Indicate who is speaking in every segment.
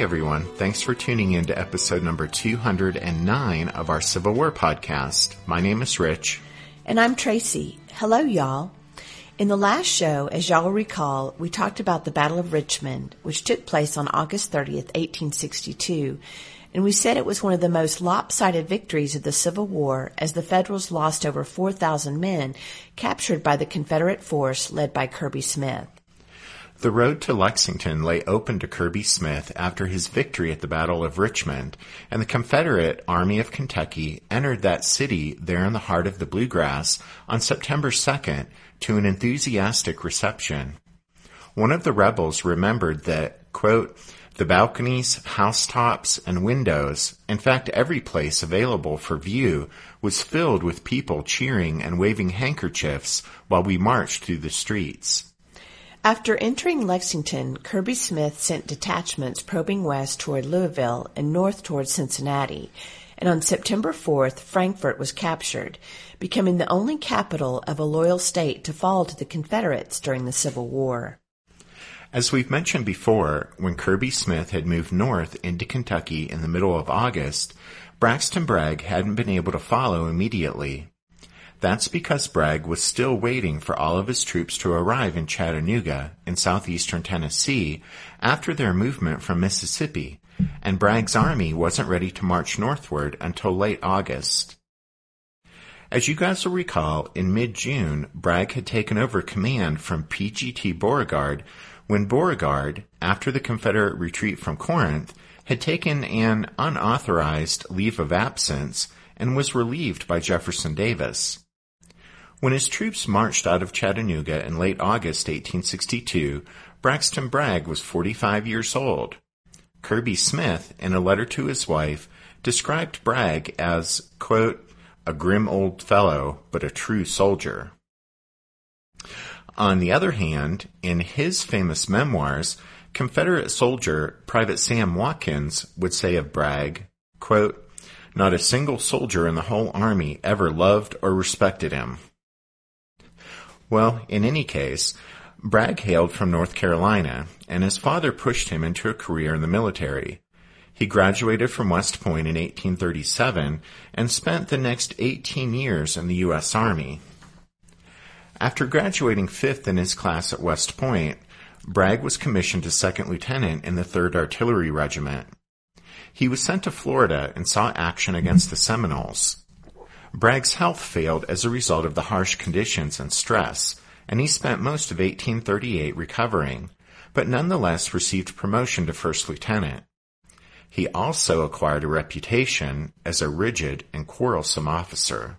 Speaker 1: Everyone, thanks for tuning in to episode number 209 of our Civil War podcast. My name is Rich.
Speaker 2: And I'm Tracy. Hello, y'all. In the last show, as y'all will recall, we talked about the Battle of Richmond, which took place on August 30th, 1862, and we said it was one of the most lopsided victories of the Civil War as the Federals lost over 4,000 men captured by the Confederate force led by Kirby Smith.
Speaker 1: The road to Lexington lay open to Kirby Smith after his victory at the Battle of Richmond, and the Confederate Army of Kentucky entered that city there in the heart of the bluegrass on September 2nd to an enthusiastic reception. One of the rebels remembered that, quote, the balconies, housetops, and windows, in fact every place available for view, was filled with people cheering and waving handkerchiefs while we marched through the streets.
Speaker 2: After entering Lexington, Kirby Smith sent detachments probing west toward Louisville and north toward Cincinnati, and on September 4th, Frankfort was captured, becoming the only capital of a loyal state to fall to the Confederates during the Civil War.
Speaker 1: As we've mentioned before, when Kirby Smith had moved north into Kentucky in the middle of August, Braxton Bragg hadn't been able to follow immediately. That's because Bragg was still waiting for all of his troops to arrive in Chattanooga in southeastern Tennessee after their movement from Mississippi, and Bragg's army wasn't ready to march northward until late August. As you guys will recall, in mid-June, Bragg had taken over command from P.G.T. Beauregard when Beauregard, after the Confederate retreat from Corinth, had taken an unauthorized leave of absence and was relieved by Jefferson Davis. When his troops marched out of Chattanooga in late August 1862, Braxton Bragg was 45 years old. Kirby Smith, in a letter to his wife, described Bragg as, quote, a grim old fellow, but a true soldier. On the other hand, in his famous memoirs, Confederate soldier Private Sam Watkins would say of Bragg, quote, not a single soldier in the whole army ever loved or respected him. Well, in any case, Bragg hailed from North Carolina, and his father pushed him into a career in the military. He graduated from West Point in 1837 and spent the next 18 years in the U.S. Army. After graduating fifth in his class at West Point, Bragg was commissioned as second lieutenant in the 3rd Artillery Regiment. He was sent to Florida and saw action against the Seminoles. Bragg's health failed as a result of the harsh conditions and stress, and he spent most of 1838 recovering, but nonetheless received promotion to first lieutenant. He also acquired a reputation as a rigid and quarrelsome officer.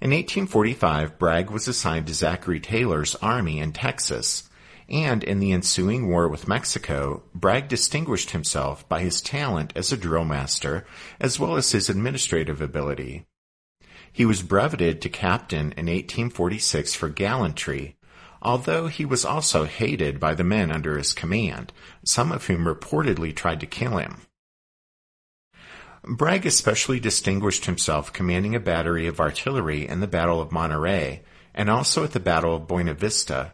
Speaker 1: In 1845, Bragg was assigned to Zachary Taylor's army in Texas, and in the ensuing war with Mexico, Bragg distinguished himself by his talent as a drill master as well as his administrative ability. He was breveted to captain in 1846 for gallantry, although he was also hated by the men under his command, some of whom reportedly tried to kill him. Bragg especially distinguished himself commanding a battery of artillery in the Battle of Monterey and also at the Battle of Buena Vista,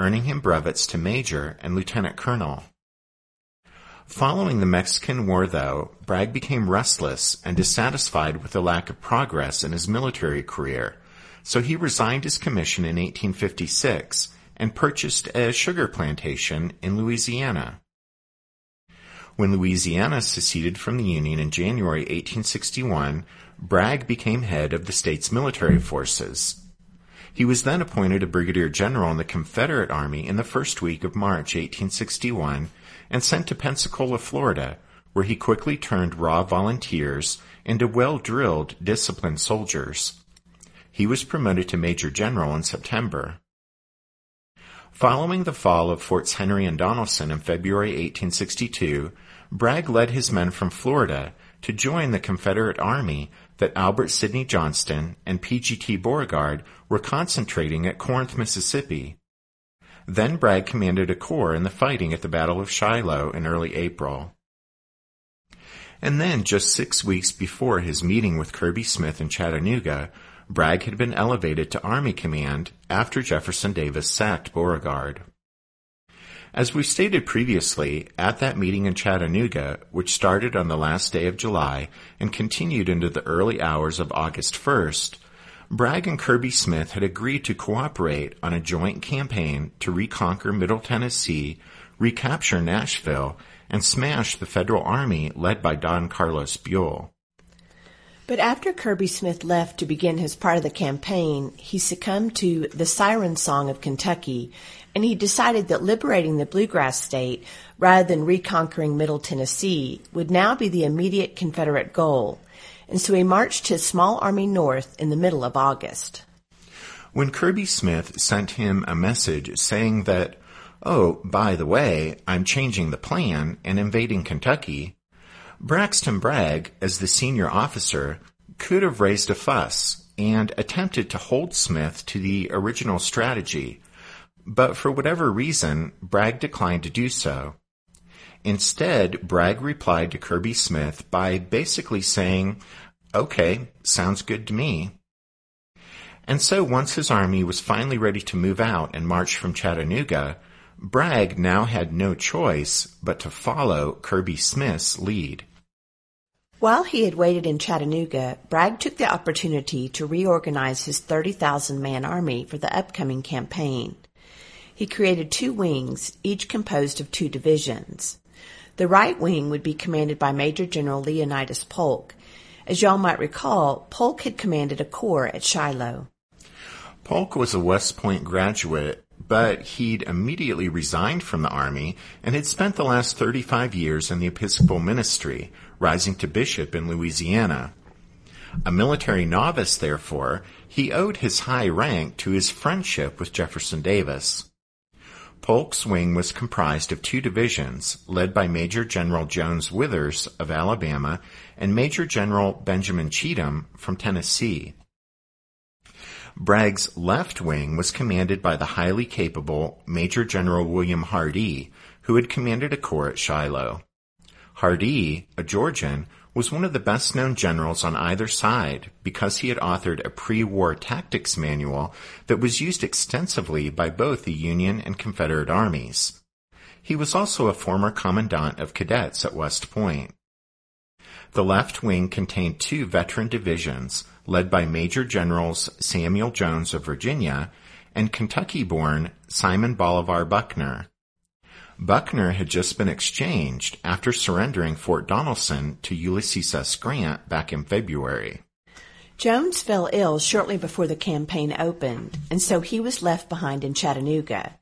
Speaker 1: earning him brevets to major and lieutenant colonel. Following the Mexican War, though, Bragg became restless and dissatisfied with the lack of progress in his military career, so he resigned his commission in 1856 and purchased a sugar plantation in Louisiana. When Louisiana seceded from the Union in January 1861, Bragg became head of the state's military forces. He was then appointed a brigadier general in the Confederate Army in the first week of March 1861 and sent to Pensacola, Florida, where he quickly turned raw volunteers into well-drilled, disciplined soldiers. He was promoted to major general in September. Following the fall of Forts Henry and Donelson in February 1862, Bragg led his men from Florida to join the Confederate Army that Albert Sidney Johnston and P.G.T. Beauregard were concentrating at Corinth, Mississippi. Then Bragg commanded a corps in the fighting at the Battle of Shiloh in early April. And then, just six weeks before his meeting with Kirby Smith in Chattanooga, Bragg had been elevated to Army Command after Jefferson Davis sacked Beauregard. As we stated previously, at that meeting in Chattanooga, which started on the last day of July and continued into the early hours of August 1st, Bragg and Kirby Smith had agreed to cooperate on a joint campaign to reconquer Middle Tennessee, recapture Nashville, and smash the federal army led by Don Carlos Buell.
Speaker 2: But after Kirby Smith left to begin his part of the campaign, he succumbed to the siren song of Kentucky and he decided that liberating the bluegrass state rather than reconquering Middle Tennessee would now be the immediate Confederate goal, and so he marched his small army north in the middle of August.
Speaker 1: When Kirby Smith sent him a message saying that, oh, by the way, I'm changing the plan and invading Kentucky, Braxton Bragg, as the senior officer, could have raised a fuss and attempted to hold Smith to the original strategy but for whatever reason, Bragg declined to do so. Instead, Bragg replied to Kirby Smith by basically saying, okay, sounds good to me. And so once his army was finally ready to move out and march from Chattanooga, Bragg now had no choice but to follow Kirby Smith's lead.
Speaker 2: While he had waited in Chattanooga, Bragg took the opportunity to reorganize his 30,000 man army for the upcoming campaign he created two wings, each composed of two divisions. The right wing would be commanded by Major General Leonidas Polk. As y'all might recall, Polk had commanded a corps at Shiloh.
Speaker 1: Polk was a West Point graduate, but he'd immediately resigned from the Army and had spent the last 35 years in the Episcopal ministry, rising to bishop in Louisiana. A military novice, therefore, he owed his high rank to his friendship with Jefferson Davis. Polk's wing was comprised of two divisions, led by Major General Jones Withers of Alabama and Major General Benjamin Cheatham from Tennessee. Bragg's left wing was commanded by the highly capable Major General William Hardee, who had commanded a corps at Shiloh. Hardee, a Georgian, was one of the best known generals on either side because he had authored a pre-war tactics manual that was used extensively by both the Union and Confederate armies. He was also a former commandant of cadets at West Point. The left wing contained two veteran divisions led by Major Generals Samuel Jones of Virginia and Kentucky-born Simon Bolivar Buckner. Buckner had just been exchanged after surrendering Fort Donelson to Ulysses S. Grant back in February.
Speaker 2: Jones fell ill shortly before the campaign opened, and so he was left behind in Chattanooga.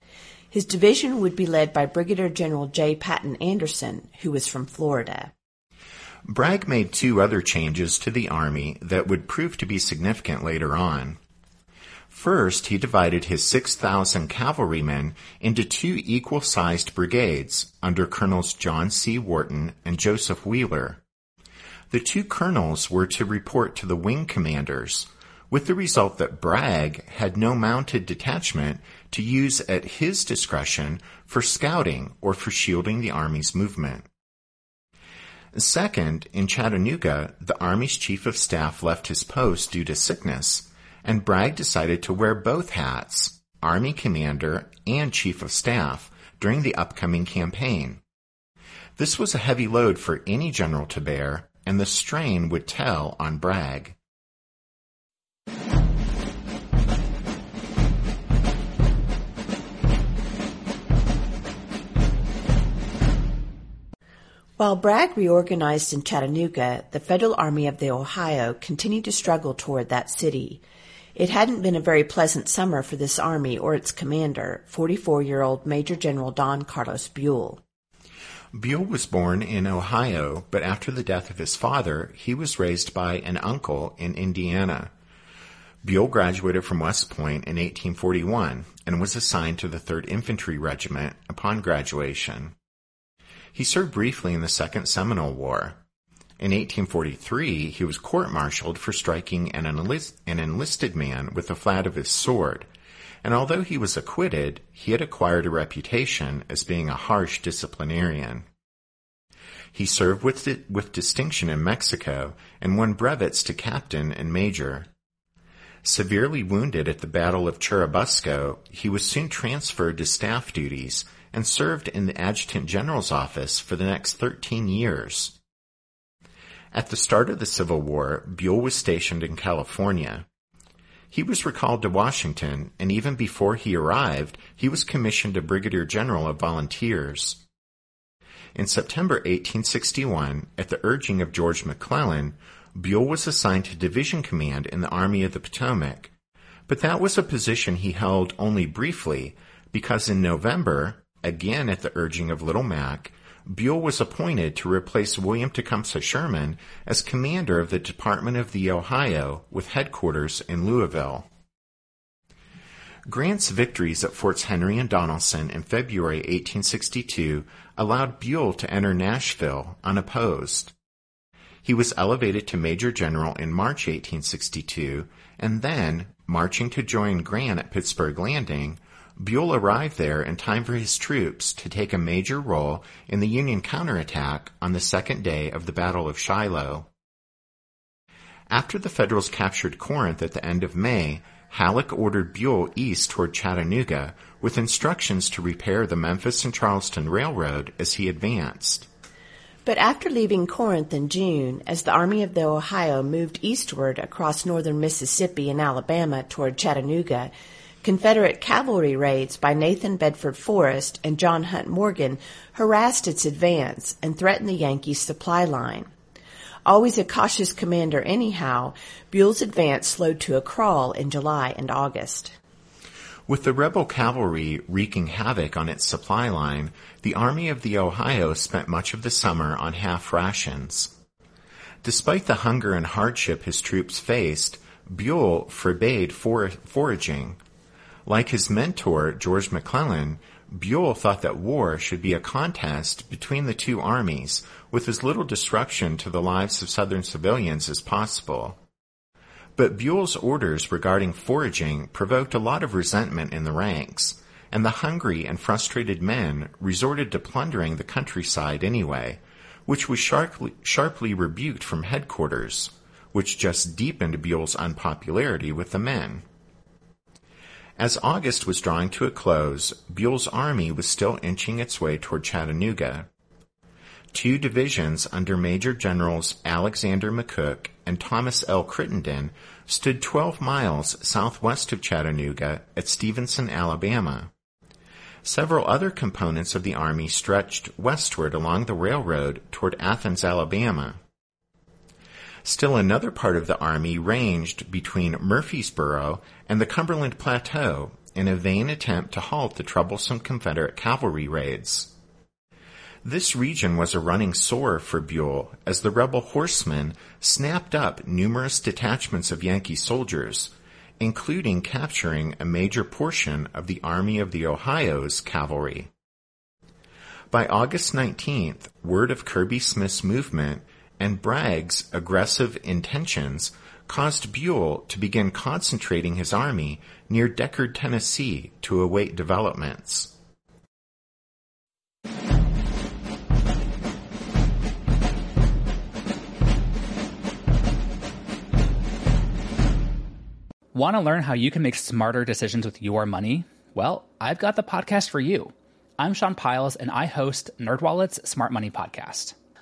Speaker 2: His division would be led by Brigadier General J. Patton Anderson, who was from Florida.
Speaker 1: Bragg made two other changes to the Army that would prove to be significant later on. First, he divided his 6,000 cavalrymen into two equal-sized brigades under Colonels John C. Wharton and Joseph Wheeler. The two colonels were to report to the wing commanders, with the result that Bragg had no mounted detachment to use at his discretion for scouting or for shielding the Army's movement. Second, in Chattanooga, the Army's chief of staff left his post due to sickness, and Bragg decided to wear both hats, Army Commander and Chief of Staff, during the upcoming campaign. This was a heavy load for any general to bear, and the strain would tell on Bragg.
Speaker 2: While Bragg reorganized in Chattanooga, the Federal Army of the Ohio continued to struggle toward that city. It hadn't been a very pleasant summer for this army or its commander, 44-year-old Major General Don Carlos Buell.
Speaker 1: Buell was born in Ohio, but after the death of his father, he was raised by an uncle in Indiana. Buell graduated from West Point in 1841 and was assigned to the 3rd Infantry Regiment upon graduation. He served briefly in the Second Seminole War. In 1843, he was court-martialed for striking an, enlist- an enlisted man with the flat of his sword, and although he was acquitted, he had acquired a reputation as being a harsh disciplinarian. He served with, di- with distinction in Mexico and won brevets to captain and major. Severely wounded at the Battle of Churubusco, he was soon transferred to staff duties and served in the Adjutant General's office for the next 13 years. At the start of the Civil War, Buell was stationed in California. He was recalled to Washington, and even before he arrived, he was commissioned a Brigadier General of Volunteers. In September 1861, at the urging of George McClellan, Buell was assigned to division command in the Army of the Potomac, but that was a position he held only briefly because in November, again at the urging of Little Mac, Buell was appointed to replace William Tecumseh Sherman as commander of the Department of the Ohio with headquarters in Louisville. Grant's victories at Forts Henry and Donelson in February 1862 allowed Buell to enter Nashville unopposed. He was elevated to Major General in March 1862, and then, marching to join Grant at Pittsburgh Landing, Buell arrived there in time for his troops to take a major role in the Union counterattack on the second day of the Battle of Shiloh. After the Federals captured Corinth at the end of May, Halleck ordered Buell east toward Chattanooga with instructions to repair the Memphis and Charleston Railroad as he advanced.
Speaker 2: But after leaving Corinth in June, as the Army of the Ohio moved eastward across northern Mississippi and Alabama toward Chattanooga, Confederate cavalry raids by Nathan Bedford Forrest and John Hunt Morgan harassed its advance and threatened the Yankees' supply line. Always a cautious commander anyhow, Buell's advance slowed to a crawl in July and August.
Speaker 1: With the rebel cavalry wreaking havoc on its supply line, the Army of the Ohio spent much of the summer on half rations. Despite the hunger and hardship his troops faced, Buell forbade for- foraging, like his mentor, George McClellan, Buell thought that war should be a contest between the two armies with as little disruption to the lives of Southern civilians as possible. But Buell's orders regarding foraging provoked a lot of resentment in the ranks, and the hungry and frustrated men resorted to plundering the countryside anyway, which was sharply, sharply rebuked from headquarters, which just deepened Buell's unpopularity with the men. As August was drawing to a close, Buell's army was still inching its way toward Chattanooga. Two divisions under Major Generals Alexander McCook and Thomas L. Crittenden stood 12 miles southwest of Chattanooga at Stevenson, Alabama. Several other components of the army stretched westward along the railroad toward Athens, Alabama. Still another part of the army ranged between Murfreesboro and the Cumberland Plateau in a vain attempt to halt the troublesome Confederate cavalry raids. This region was a running sore for Buell as the rebel horsemen snapped up numerous detachments of Yankee soldiers, including capturing a major portion of the Army of the Ohio's cavalry. By August 19th, word of Kirby Smith's movement and Bragg's aggressive intentions caused Buell to begin concentrating his army near Decherd, Tennessee to await developments.
Speaker 3: Want to learn how you can make smarter decisions with your money? Well, I've got the podcast for you. I'm Sean Pyles and I host NerdWallet's Smart Money Podcast.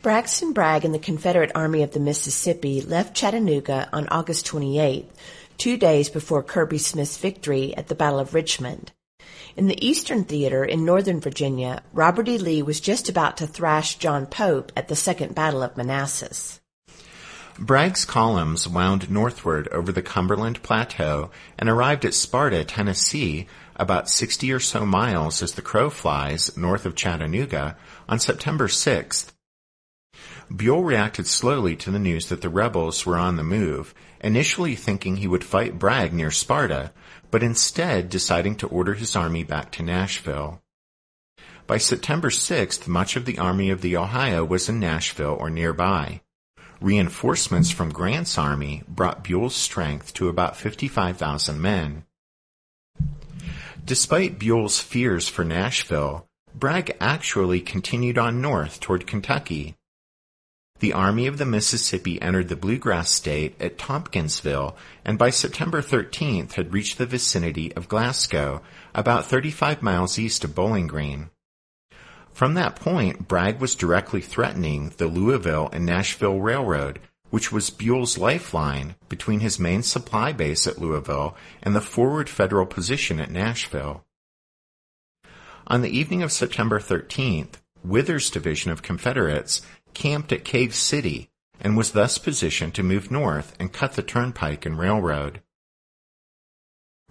Speaker 2: Braxton Bragg and the Confederate Army of the Mississippi left Chattanooga on August 28, two days before Kirby Smith's victory at the Battle of Richmond. In the Eastern Theater in Northern Virginia, Robert E. Lee was just about to thrash John Pope at the Second Battle of Manassas.
Speaker 1: Bragg's columns wound northward over the Cumberland Plateau and arrived at Sparta, Tennessee, about 60 or so miles as the crow flies north of Chattanooga, on September 6th. Buell reacted slowly to the news that the rebels were on the move, initially thinking he would fight Bragg near Sparta, but instead deciding to order his army back to Nashville. By September 6th, much of the Army of the Ohio was in Nashville or nearby. Reinforcements from Grant's army brought Buell's strength to about 55,000 men. Despite Buell's fears for Nashville, Bragg actually continued on north toward Kentucky, the Army of the Mississippi entered the Bluegrass State at Tompkinsville and by September 13th had reached the vicinity of Glasgow, about 35 miles east of Bowling Green. From that point, Bragg was directly threatening the Louisville and Nashville Railroad, which was Buell's lifeline between his main supply base at Louisville and the forward federal position at Nashville. On the evening of September 13th, Withers' division of Confederates camped at Cave City and was thus positioned to move north and cut the turnpike and railroad.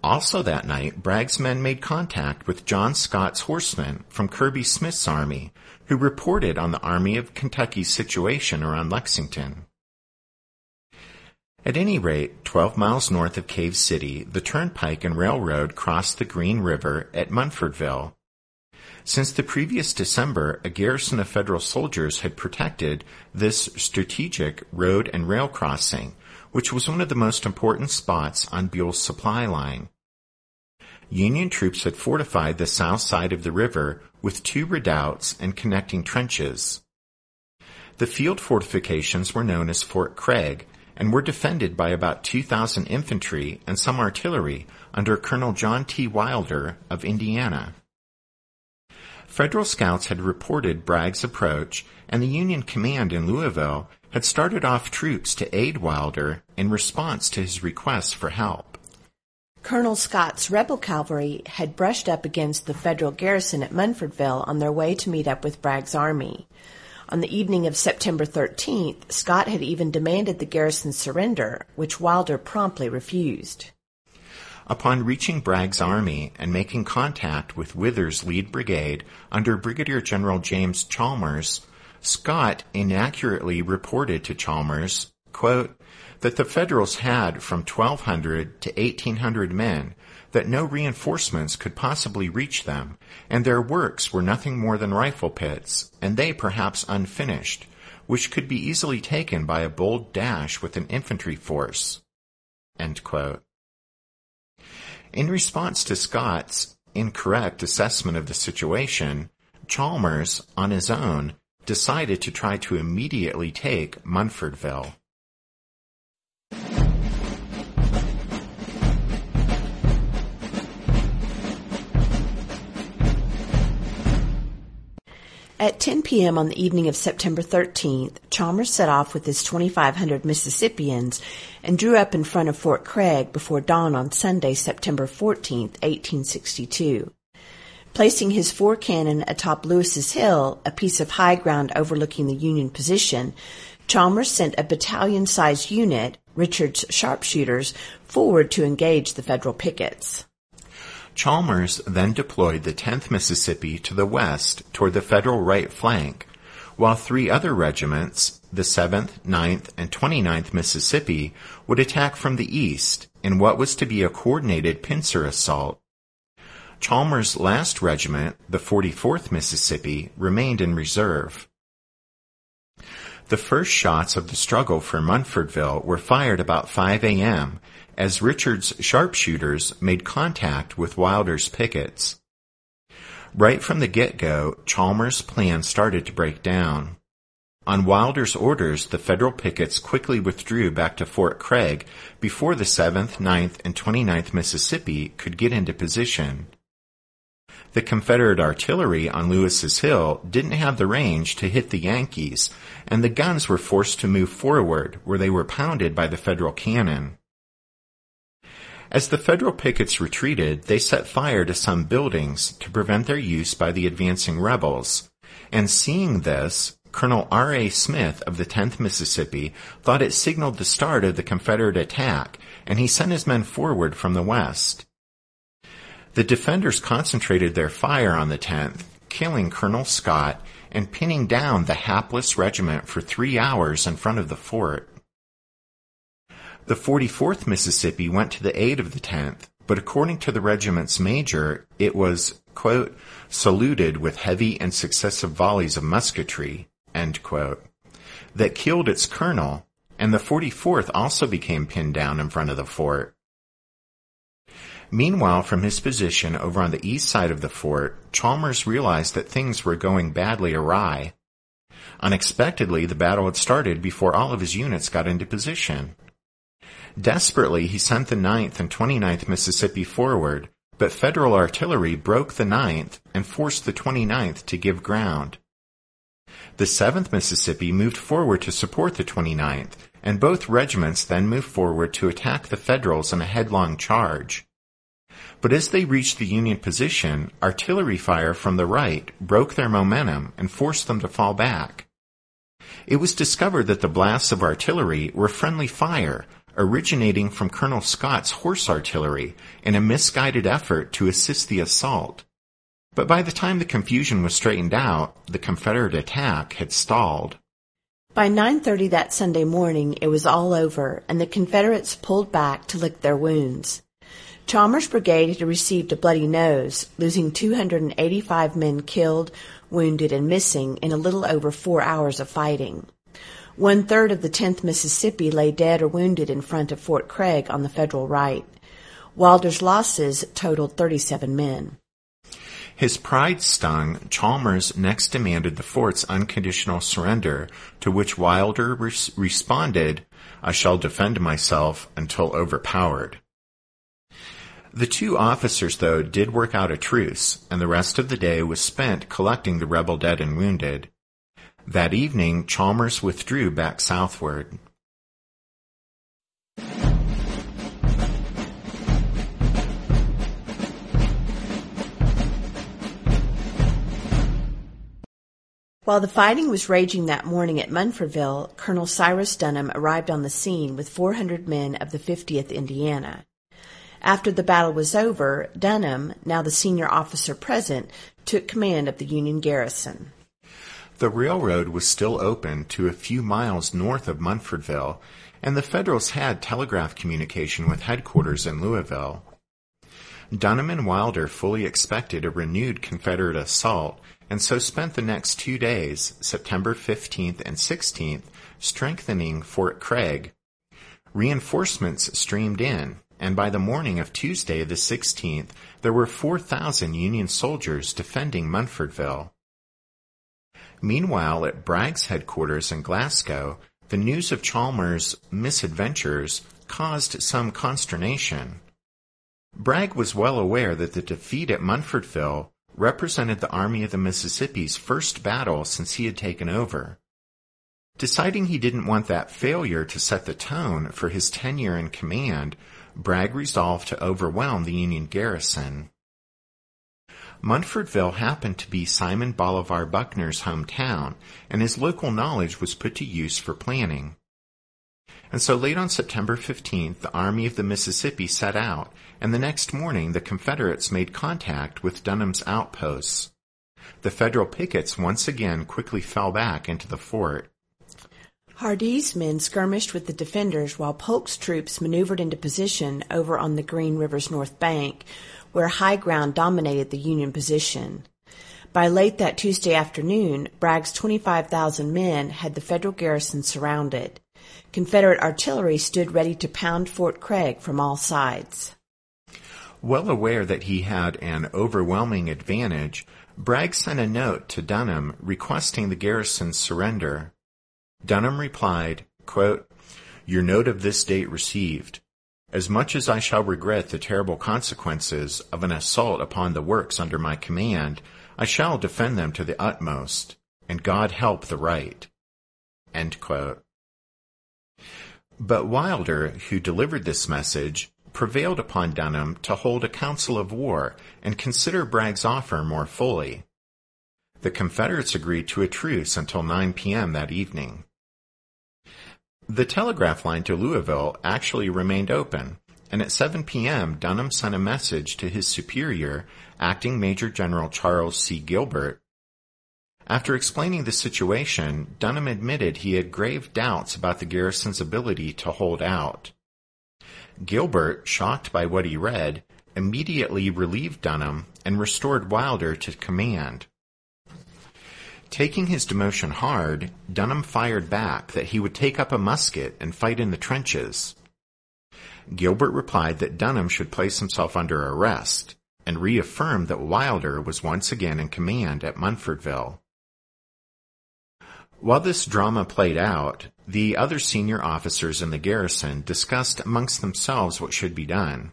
Speaker 1: Also that night, Bragg's men made contact with John Scott's horsemen from Kirby Smith's army, who reported on the Army of Kentucky's situation around Lexington. At any rate, 12 miles north of Cave City, the turnpike and railroad crossed the Green River at Munfordville, since the previous December, a garrison of federal soldiers had protected this strategic road and rail crossing, which was one of the most important spots on Buell's supply line. Union troops had fortified the south side of the river with two redoubts and connecting trenches. The field fortifications were known as Fort Craig and were defended by about 2,000 infantry and some artillery under Colonel John T. Wilder of Indiana. Federal scouts had reported Bragg's approach, and the Union command in Louisville had started off troops to aid Wilder in response to his requests for help.
Speaker 2: Colonel Scott's rebel cavalry had brushed up against the federal garrison at Munfordville on their way to meet up with Bragg's army. On the evening of September 13th, Scott had even demanded the garrison's surrender, which Wilder promptly refused.
Speaker 1: Upon reaching Bragg's army and making contact with Withers' lead brigade under Brigadier General James Chalmers, Scott inaccurately reported to Chalmers, quote, that the Federals had from 1,200 to 1,800 men, that no reinforcements could possibly reach them, and their works were nothing more than rifle pits, and they perhaps unfinished, which could be easily taken by a bold dash with an infantry force. In response to Scott's incorrect assessment of the situation, Chalmers, on his own, decided to try to immediately take Munfordville.
Speaker 2: At 10 p.m. on the evening of September 13th, Chalmers set off with his 2,500 Mississippians and drew up in front of Fort Craig before dawn on Sunday, September 14th, 1862. Placing his four cannon atop Lewis's Hill, a piece of high ground overlooking the Union position, Chalmers sent a battalion-sized unit, Richard's sharpshooters, forward to engage the Federal pickets.
Speaker 1: Chalmers then deployed the 10th Mississippi to the west toward the Federal right flank, while three other regiments, the 7th, 9th, and 29th Mississippi, would attack from the east in what was to be a coordinated pincer assault. Chalmers' last regiment, the 44th Mississippi, remained in reserve. The first shots of the struggle for Munfordville were fired about 5 a.m as Richard's sharpshooters made contact with Wilder's pickets. Right from the get-go, Chalmers' plan started to break down. On Wilder's orders, the federal pickets quickly withdrew back to Fort Craig before the 7th, 9th, and 29th Mississippi could get into position. The Confederate artillery on Lewis's Hill didn't have the range to hit the Yankees, and the guns were forced to move forward where they were pounded by the Federal cannon. As the federal pickets retreated, they set fire to some buildings to prevent their use by the advancing rebels. And seeing this, Colonel R. A. Smith of the 10th Mississippi thought it signaled the start of the Confederate attack, and he sent his men forward from the west. The defenders concentrated their fire on the 10th, killing Colonel Scott and pinning down the hapless regiment for three hours in front of the fort. The 44th Mississippi went to the aid of the 10th, but according to the regiment's major, it was, quote, saluted with heavy and successive volleys of musketry, quote, that killed its colonel, and the 44th also became pinned down in front of the fort. Meanwhile, from his position over on the east side of the fort, Chalmers realized that things were going badly awry. Unexpectedly, the battle had started before all of his units got into position. Desperately, he sent the 9th and 29th Mississippi forward, but Federal artillery broke the 9th and forced the 29th to give ground. The 7th Mississippi moved forward to support the 29th, and both regiments then moved forward to attack the Federals in a headlong charge. But as they reached the Union position, artillery fire from the right broke their momentum and forced them to fall back. It was discovered that the blasts of artillery were friendly fire originating from Colonel Scott's horse artillery in a misguided effort to assist the assault. But by the time the confusion was straightened out, the Confederate attack had stalled.
Speaker 2: By 9:30 that Sunday morning, it was all over and the Confederates pulled back to lick their wounds. Chalmers' brigade had received a bloody nose, losing 285 men killed, wounded, and missing in a little over 4 hours of fighting. One third of the 10th Mississippi lay dead or wounded in front of Fort Craig on the federal right. Wilder's losses totaled 37 men.
Speaker 1: His pride stung, Chalmers next demanded the fort's unconditional surrender, to which Wilder res- responded, I shall defend myself until overpowered. The two officers, though, did work out a truce, and the rest of the day was spent collecting the rebel dead and wounded. That evening, Chalmers withdrew back southward.
Speaker 2: While the fighting was raging that morning at Munfordville, Colonel Cyrus Dunham arrived on the scene with 400 men of the 50th Indiana. After the battle was over, Dunham, now the senior officer present, took command of the Union garrison.
Speaker 1: The railroad was still open to a few miles north of Munfordville, and the Federals had telegraph communication with headquarters in Louisville. Dunham and Wilder fully expected a renewed Confederate assault, and so spent the next two days, September 15th and 16th, strengthening Fort Craig. Reinforcements streamed in, and by the morning of Tuesday the 16th, there were 4,000 Union soldiers defending Munfordville. Meanwhile, at Bragg's headquarters in Glasgow, the news of Chalmers' misadventures caused some consternation. Bragg was well aware that the defeat at Munfordville represented the Army of the Mississippi's first battle since he had taken over. Deciding he didn't want that failure to set the tone for his tenure in command, Bragg resolved to overwhelm the Union garrison. Munfordville happened to be Simon Bolivar Buckner's hometown, and his local knowledge was put to use for planning. And so late on September 15th, the Army of the Mississippi set out, and the next morning the Confederates made contact with Dunham's outposts. The Federal pickets once again quickly fell back into the fort.
Speaker 2: Hardee's men skirmished with the defenders while Polk's troops maneuvered into position over on the Green River's north bank, where high ground dominated the Union position. By late that Tuesday afternoon, Bragg's 25,000 men had the Federal garrison surrounded. Confederate artillery stood ready to pound Fort Craig from all sides.
Speaker 1: Well aware that he had an overwhelming advantage, Bragg sent a note to Dunham requesting the garrison's surrender. Dunham replied, quote, Your note of this date received. As much as I shall regret the terrible consequences of an assault upon the works under my command, I shall defend them to the utmost, and God help the right. But Wilder, who delivered this message, prevailed upon Dunham to hold a council of war and consider Bragg's offer more fully. The Confederates agreed to a truce until 9 p.m. that evening. The telegraph line to Louisville actually remained open, and at 7 p.m. Dunham sent a message to his superior, Acting Major General Charles C. Gilbert. After explaining the situation, Dunham admitted he had grave doubts about the garrison's ability to hold out. Gilbert, shocked by what he read, immediately relieved Dunham and restored Wilder to command. Taking his demotion hard, Dunham fired back that he would take up a musket and fight in the trenches. Gilbert replied that Dunham should place himself under arrest and reaffirmed that Wilder was once again in command at Munfordville. While this drama played out, the other senior officers in the garrison discussed amongst themselves what should be done.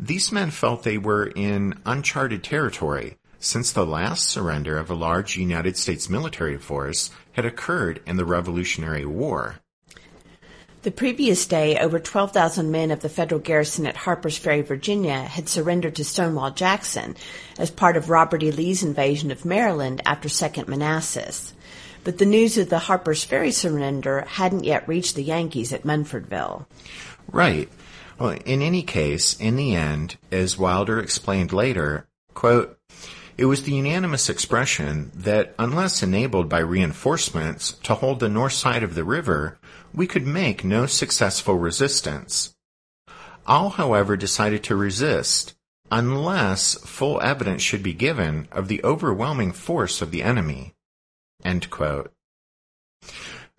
Speaker 1: These men felt they were in uncharted territory since the last surrender of a large United States military force had occurred in the Revolutionary War.
Speaker 2: The previous day, over 12,000 men of the federal garrison at Harper's Ferry, Virginia, had surrendered to Stonewall Jackson as part of Robert E. Lee's invasion of Maryland after Second Manassas. But the news of the Harper's Ferry surrender hadn't yet reached the Yankees at Munfordville.
Speaker 1: Right. Well, in any case, in the end, as Wilder explained later, quote, it was the unanimous expression that unless enabled by reinforcements to hold the north side of the river, we could make no successful resistance. All, however, decided to resist unless full evidence should be given of the overwhelming force of the enemy.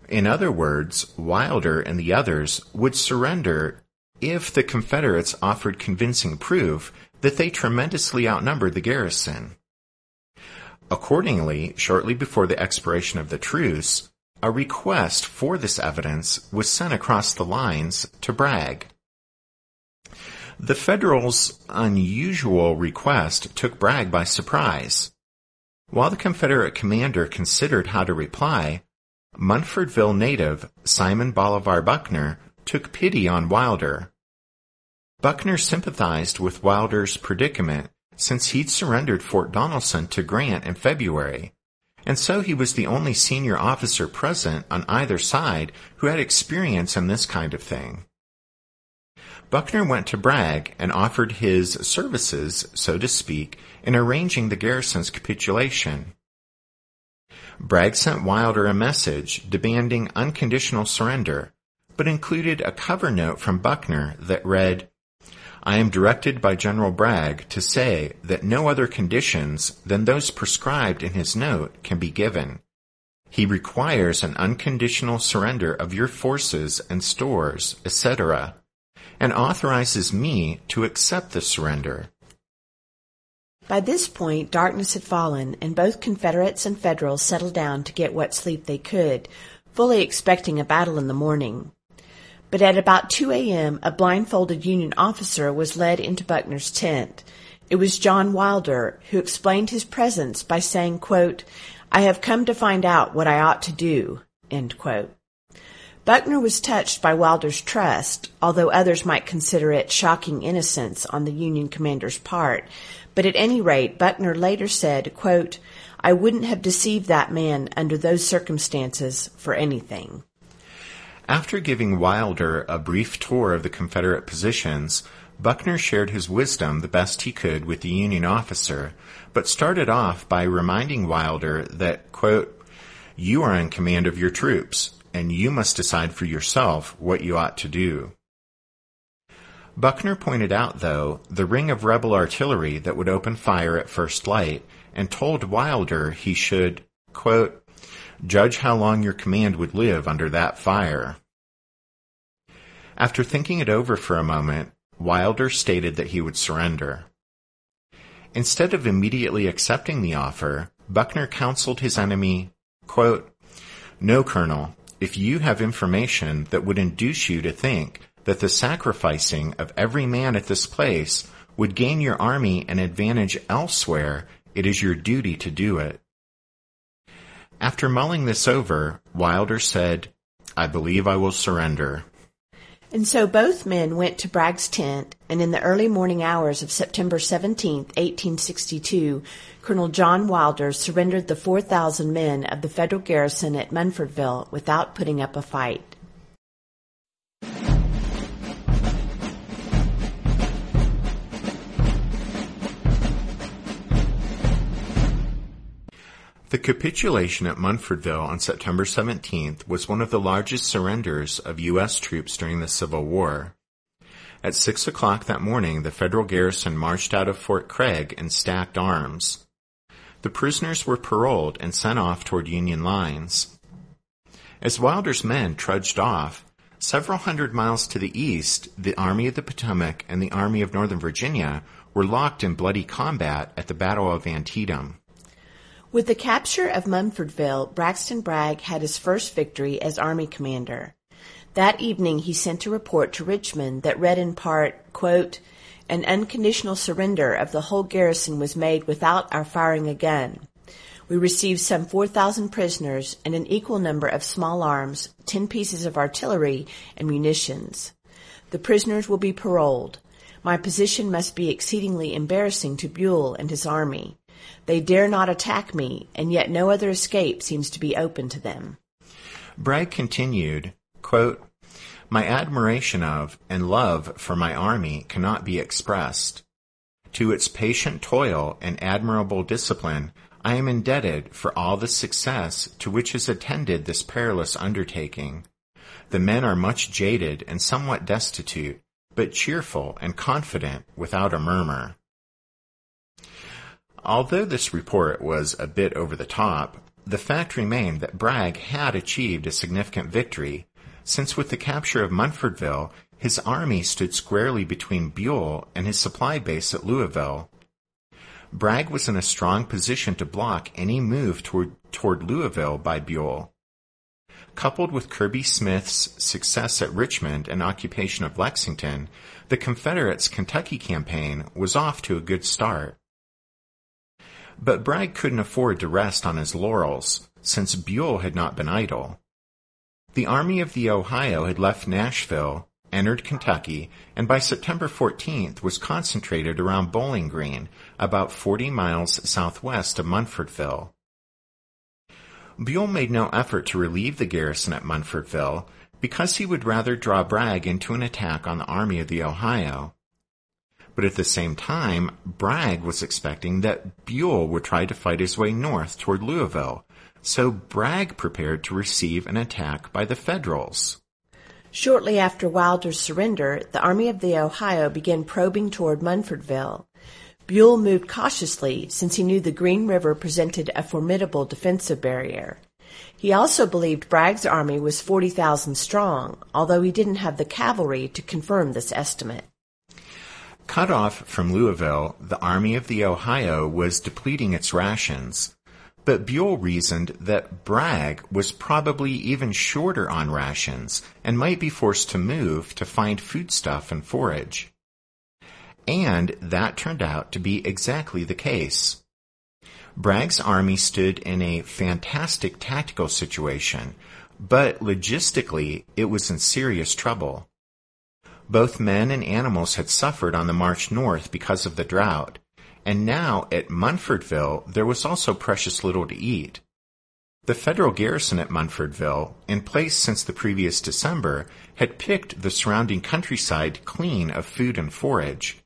Speaker 1: In other words, Wilder and the others would surrender if the Confederates offered convincing proof that they tremendously outnumbered the garrison. Accordingly, shortly before the expiration of the truce, a request for this evidence was sent across the lines to Bragg. The Federals' unusual request took Bragg by surprise. While the Confederate commander considered how to reply, Munfordville native Simon Bolivar Buckner took pity on Wilder. Buckner sympathized with Wilder's predicament since he'd surrendered Fort Donelson to Grant in February, and so he was the only senior officer present on either side who had experience in this kind of thing. Buckner went to Bragg and offered his services, so to speak, in arranging the garrison's capitulation. Bragg sent Wilder a message demanding unconditional surrender, but included a cover note from Buckner that read, I am directed by General Bragg to say that no other conditions than those prescribed in his note can be given. He requires an unconditional surrender of your forces and stores, etc., and authorizes me to accept the surrender.
Speaker 2: By this point, darkness had fallen, and both Confederates and Federals settled down to get what sleep they could, fully expecting a battle in the morning. But at about 2 a.m., a blindfolded Union officer was led into Buckner's tent. It was John Wilder who explained his presence by saying, quote, I have come to find out what I ought to do. Buckner was touched by Wilder's trust, although others might consider it shocking innocence on the Union commander's part. But at any rate, Buckner later said, quote, I wouldn't have deceived that man under those circumstances for anything.
Speaker 1: After giving Wilder a brief tour of the Confederate positions, Buckner shared his wisdom the best he could with the Union officer, but started off by reminding Wilder that, quote, you are in command of your troops and you must decide for yourself what you ought to do. Buckner pointed out, though, the ring of rebel artillery that would open fire at first light, and told Wilder he should, quote, judge how long your command would live under that fire. After thinking it over for a moment, Wilder stated that he would surrender. Instead of immediately accepting the offer, Buckner counseled his enemy, quote, No, Colonel, if you have information that would induce you to think that the sacrificing of every man at this place would gain your army an advantage elsewhere, it is your duty to do it. After mulling this over, Wilder said, I believe I will surrender.
Speaker 2: And so both men went to Bragg's tent, and in the early morning hours of September 17, 1862, Colonel John Wilder surrendered the 4,000 men of the federal garrison at Munfordville without putting up a fight.
Speaker 1: The capitulation at Munfordville on September 17th was one of the largest surrenders of U.S. troops during the Civil War. At six o'clock that morning, the federal garrison marched out of Fort Craig and stacked arms. The prisoners were paroled and sent off toward Union lines. As Wilder's men trudged off, several hundred miles to the east, the Army of the Potomac and the Army of Northern Virginia were locked in bloody combat at the Battle of Antietam.
Speaker 2: With the capture of Munfordville, Braxton Bragg had his first victory as Army commander. That evening he sent a report to Richmond that read in part, quote, an unconditional surrender of the whole garrison was made without our firing a gun. We received some 4,000 prisoners and an equal number of small arms, 10 pieces of artillery, and munitions. The prisoners will be paroled. My position must be exceedingly embarrassing to Buell and his army. They dare not attack me, and yet no other escape seems to be open to them.
Speaker 1: Bragg continued, quote, My admiration of and love for my army cannot be expressed. To its patient toil and admirable discipline, I am indebted for all the success to which has attended this perilous undertaking. The men are much jaded and somewhat destitute, but cheerful and confident without a murmur. Although this report was a bit over the top, the fact remained that Bragg had achieved a significant victory, since with the capture of Munfordville, his army stood squarely between Buell and his supply base at Louisville. Bragg was in a strong position to block any move toward, toward Louisville by Buell. Coupled with Kirby Smith's success at Richmond and occupation of Lexington, the Confederates' Kentucky campaign was off to a good start. But Bragg couldn't afford to rest on his laurels, since Buell had not been idle. The Army of the Ohio had left Nashville, entered Kentucky, and by September 14th was concentrated around Bowling Green, about 40 miles southwest of Munfordville. Buell made no effort to relieve the garrison at Munfordville because he would rather draw Bragg into an attack on the Army of the Ohio. But at the same time, Bragg was expecting that Buell would try to fight his way north toward Louisville, so Bragg prepared to receive an attack by the Federals.
Speaker 2: Shortly after Wilder's surrender, the Army of the Ohio began probing toward Munfordville. Buell moved cautiously since he knew the Green River presented a formidable defensive barrier. He also believed Bragg's army was 40,000 strong, although he didn't have the cavalry to confirm this estimate.
Speaker 1: Cut off from Louisville, the Army of the Ohio was depleting its rations, but Buell reasoned that Bragg was probably even shorter on rations and might be forced to move to find foodstuff and forage. And that turned out to be exactly the case. Bragg's army stood in a fantastic tactical situation, but logistically it was in serious trouble. Both men and animals had suffered on the march north because of the drought, and now at Munfordville there was also precious little to eat. The federal garrison at Munfordville, in place since the previous December, had picked the surrounding countryside clean of food and forage.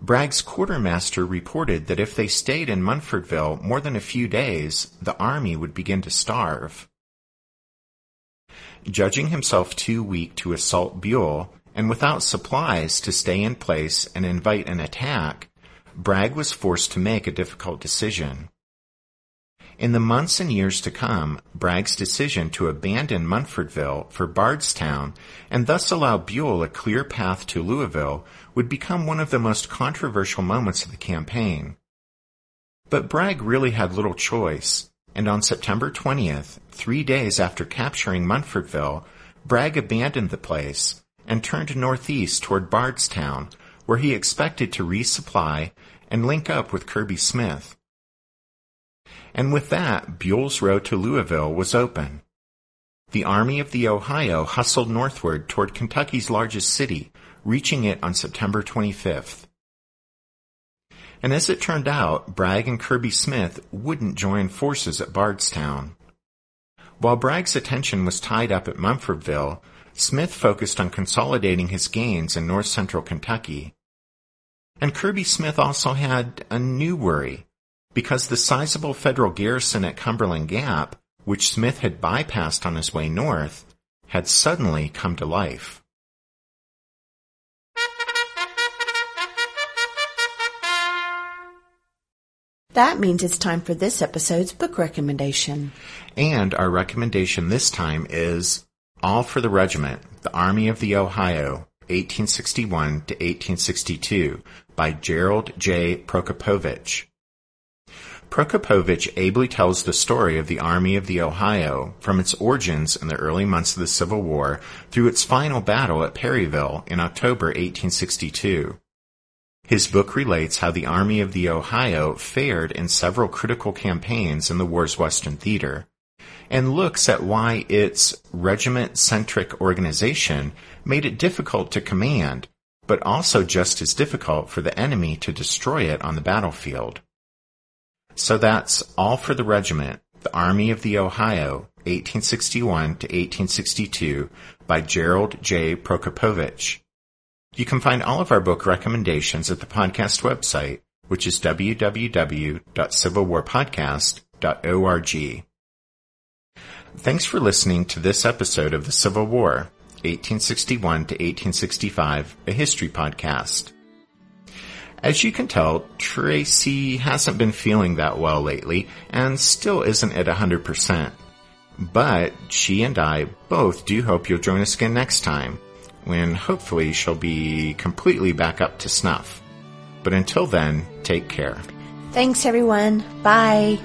Speaker 1: Bragg's quartermaster reported that if they stayed in Munfordville more than a few days, the army would begin to starve. Judging himself too weak to assault Buell, and without supplies to stay in place and invite an attack, Bragg was forced to make a difficult decision. In the months and years to come, Bragg's decision to abandon Munfordville for Bardstown and thus allow Buell a clear path to Louisville would become one of the most controversial moments of the campaign. But Bragg really had little choice, and on September 20th, three days after capturing Munfordville, Bragg abandoned the place and turned northeast toward Bardstown, where he expected to resupply and link up with Kirby Smith. And with that, Buell's road to Louisville was open. The Army of the Ohio hustled northward toward Kentucky's largest city, reaching it on September 25th. And as it turned out, Bragg and Kirby Smith wouldn't join forces at Bardstown. While Bragg's attention was tied up at Munfordville, Smith focused on consolidating his gains in north central Kentucky. And Kirby Smith also had a new worry, because the sizable federal garrison at Cumberland Gap, which Smith had bypassed on his way north, had suddenly come to life.
Speaker 2: That means it's time for this episode's book recommendation.
Speaker 1: And our recommendation this time is all for the Regiment, The Army of the Ohio, 1861 to 1862 by Gerald J. Prokopowicz. Prokopowicz ably tells the story of the Army of the Ohio from its origins in the early months of the Civil War through its final battle at Perryville in October 1862. His book relates how the Army of the Ohio fared in several critical campaigns in the war's Western theater and looks at why its regiment-centric organization made it difficult to command, but also just as difficult for the enemy to destroy it on the battlefield. So that's all for the regiment, the Army of the Ohio, 1861 to 1862 by Gerald J. Prokopowicz. You can find all of our book recommendations at the podcast website, which is www.civilwarpodcast.org. Thanks for listening to this episode of the Civil War, 1861 to 1865, a history podcast. As you can tell, Tracy hasn't been feeling that well lately and still isn't at 100%. But she and I both do hope you'll join us again next time, when hopefully she'll be completely back up to snuff. But until then, take care.
Speaker 2: Thanks everyone. Bye.